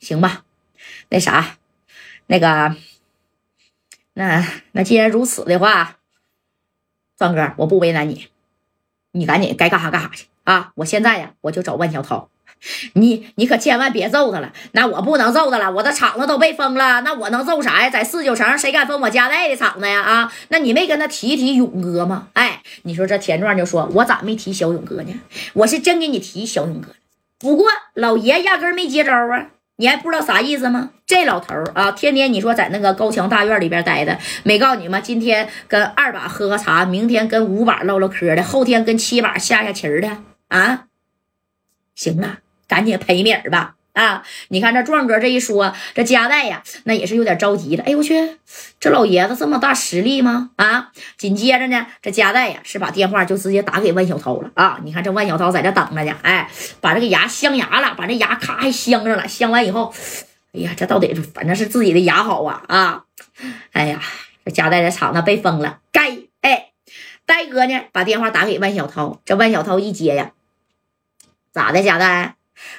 行吧，那啥，那个，那那既然如此的话，壮哥，我不为难你，你赶紧该干啥干啥去啊！我现在呀，我就找万小涛。你你可千万别揍他了，那我不能揍他了，我的厂子都被封了，那我能揍啥呀？在四九城谁敢封我家代的厂子呀？啊，那你没跟他提提勇哥吗？哎，你说这田壮就说，我咋没提小勇哥呢？我是真给你提小勇哥不过老爷压根没接招啊，你还不知道啥意思吗？这老头啊，天天你说在那个高墙大院里边待的，没告诉你吗？今天跟二把喝喝茶，明天跟五把唠唠嗑的，后天跟七把下下棋的啊？行了。赶紧赔米儿吧！啊，你看这壮哥这一说，这加代呀，那也是有点着急了。哎呦我去，这老爷子这么大实力吗？啊！紧接着呢，这加代呀是把电话就直接打给万小涛了啊！你看这万小涛在这等着呢，哎，把这个牙镶牙了，把这牙咔还镶上了。镶完以后，哎呀，这到底反正是自己的牙好啊啊！哎呀，这加代的厂子被封了，该哎，戴哥呢把电话打给万小涛，这万小涛一接呀，咋的，加代？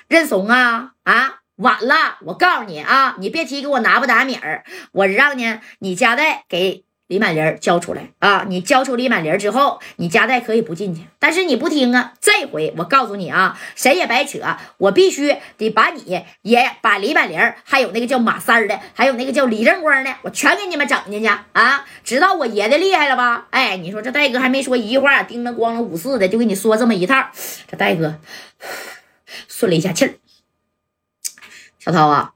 认怂啊啊！晚了，我告诉你啊，你别提给我拿不拿米儿，我让呢你家代给李满林交出来啊！你交出李满林之后，你家代可以不进去，但是你不听啊！这回我告诉你啊，谁也白扯，我必须得把你也把李满林还有那个叫马三的，还有那个叫李正光的，我全给你们整进去啊！知道我爷的厉害了吧？哎，你说这戴哥还没说一句话，叮了咣了五四的就给你说这么一套，这戴哥。顺了一下气儿，小涛啊，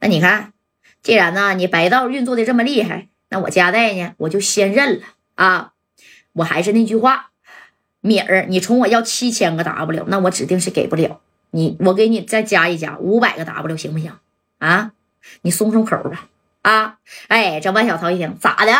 那你看，既然呢你白道运作的这么厉害，那我加代呢我就先认了啊。我还是那句话，米儿，你从我要七千个 W，那我指定是给不了你，我给你再加一加五百个 W，行不行啊？你松松口吧啊！哎，这万小涛一听，咋的？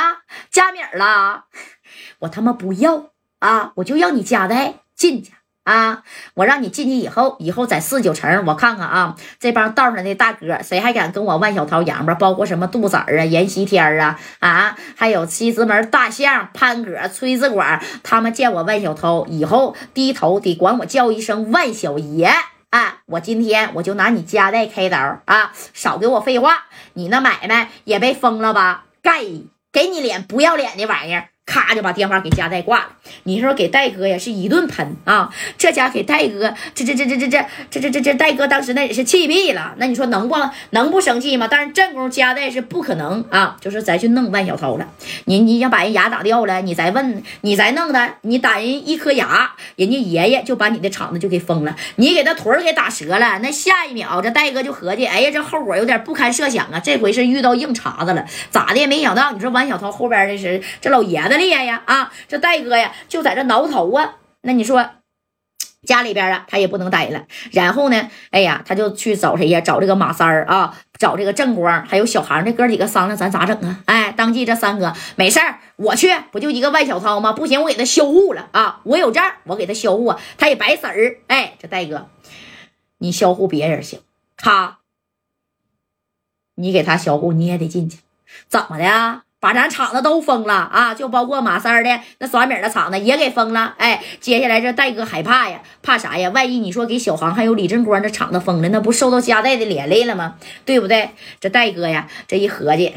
加米儿了？我他妈不要啊！我就要你加代进去。啊！我让你进去以后，以后在四九城，我看看啊，这帮道上的大哥，谁还敢跟我万小涛洋吧？包括什么杜子儿啊、阎锡天啊，啊，还有西直门大象潘哥、崔子管，他们见我万小涛以后，低头得管我叫一声万小爷啊！我今天我就拿你家代开刀啊！少给我废话，你那买卖也被封了吧？该给你脸不要脸的玩意儿！咔就把电话给加代挂了。你说给戴哥呀是一顿喷啊，这家给戴哥这这这这这这这这这这戴哥当时那也是气毙了。那你说能不能不生气吗？但是正宫加代是不可能啊，就是再去弄万小涛了。你你想把人牙打掉了，你再问你再弄他，你打人一颗牙，人家爷爷就把你的厂子就给封了。你给他腿给打折了，那下一秒这戴哥就合计，哎呀这后果有点不堪设想啊。这回是遇到硬茬子了，咋的没想到。你说万小涛后边的是这老爷子。厉害呀！啊，这戴哥呀，就在这挠头啊。那你说家里边啊，他也不能待了。然后呢，哎呀，他就去找谁呀？找这个马三儿啊，找这个正光，还有小航，这哥几个商量，咱咋整啊？哎，当即这三哥没事儿，我去，不就一个万小涛吗？不行，我给他销户了啊！我有证，我给他销户，他也白死儿。哎，这戴哥，你销户别人行，他，你给他销户，你也得进去，怎么的？把咱厂子都封了啊！就包括马三的那耍米的厂子也给封了。哎，接下来这戴哥害怕呀，怕啥呀？万一你说给小航还有李正光这厂子封了，那不受到家带的连累了吗？对不对？这戴哥呀，这一合计，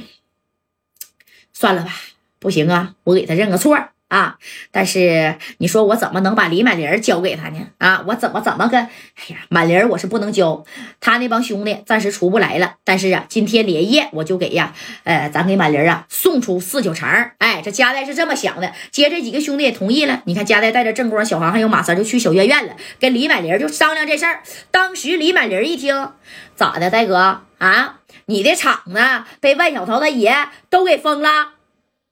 算了吧，不行啊，我给他认个错。啊！但是你说我怎么能把李满林交给他呢？啊，我怎么怎么个？哎呀，满林我是不能交，他那帮兄弟暂时出不来了。但是啊，今天连夜我就给呀，呃，咱给满林啊送出四九城。哎，这家代是这么想的。接这几个兄弟也同意了。你看，家代带着正光、小航还有马三就去小院院了，跟李满林就商量这事儿。当时李满林一听，咋的，戴哥啊？你的厂子被万小桃他爷都给封了。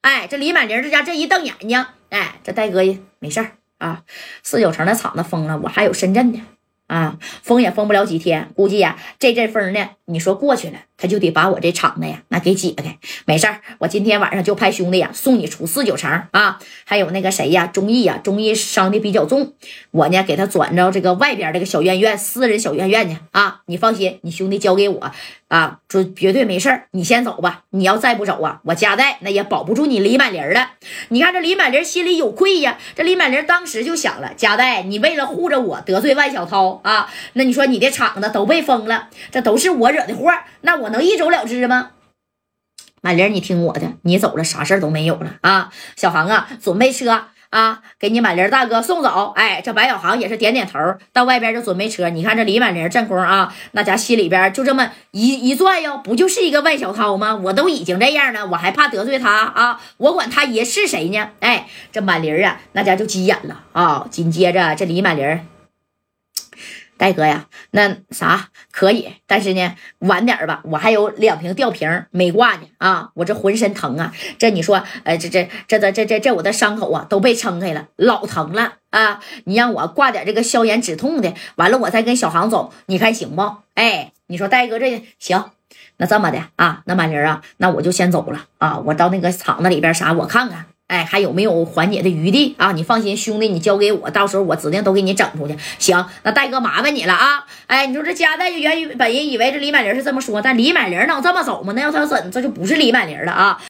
哎，这李满玲这家这一瞪眼睛，哎，这戴哥也没事儿啊。四九城的厂子封了，我还有深圳的。啊，封也封不了几天，估计呀，这阵风呢，你说过去了，他就得把我这厂子呀，那给解开。没事儿，我今天晚上就派兄弟呀送你出四九城啊。还有那个谁呀，钟义呀，钟义伤的比较重，我呢给他转到这个外边这个小院院，私人小院院去啊。你放心，你兄弟交给我啊，就绝对没事儿。你先走吧，你要再不走啊，我家代那也保不住你李满林了。你看这李满林心里有愧呀，这李满林当时就想了，家代，你为了护着我得罪万小涛。啊？那你说你的厂子都被封了，这都是我惹的祸，那我能一走了之吗？满玲，你听我的，你走了啥事儿都没有了啊！小航啊，准备车。啊，给你满玲大哥送走。哎，这白小航也是点点头，到外边就准备车。你看这李满玲正宫啊，那家心里边就这么一一转悠，不就是一个万小涛吗？我都已经这样了，我还怕得罪他啊？我管他爷是谁呢？哎，这满玲啊，那家就急眼了啊。紧接着这李满玲。戴哥呀，那啥可以，但是呢，晚点吧，我还有两瓶吊瓶没挂呢啊！我这浑身疼啊，这你说，呃，这这这这这这这我的伤口啊都被撑开了，老疼了啊！你让我挂点这个消炎止痛的，完了我再跟小航走，你看行不？哎，你说戴哥这行，那这么的啊，那满玲啊，那我就先走了啊，我到那个厂子里边啥，我看看。哎，还有没有缓解的余地啊？你放心，兄弟，你交给我，到时候我指定都给你整出去。行，那戴哥麻烦你了啊！哎，你说这家代就原本人以为这李满林是这么说，但李满林能这么走吗？那要他怎，这就不是李满林了啊！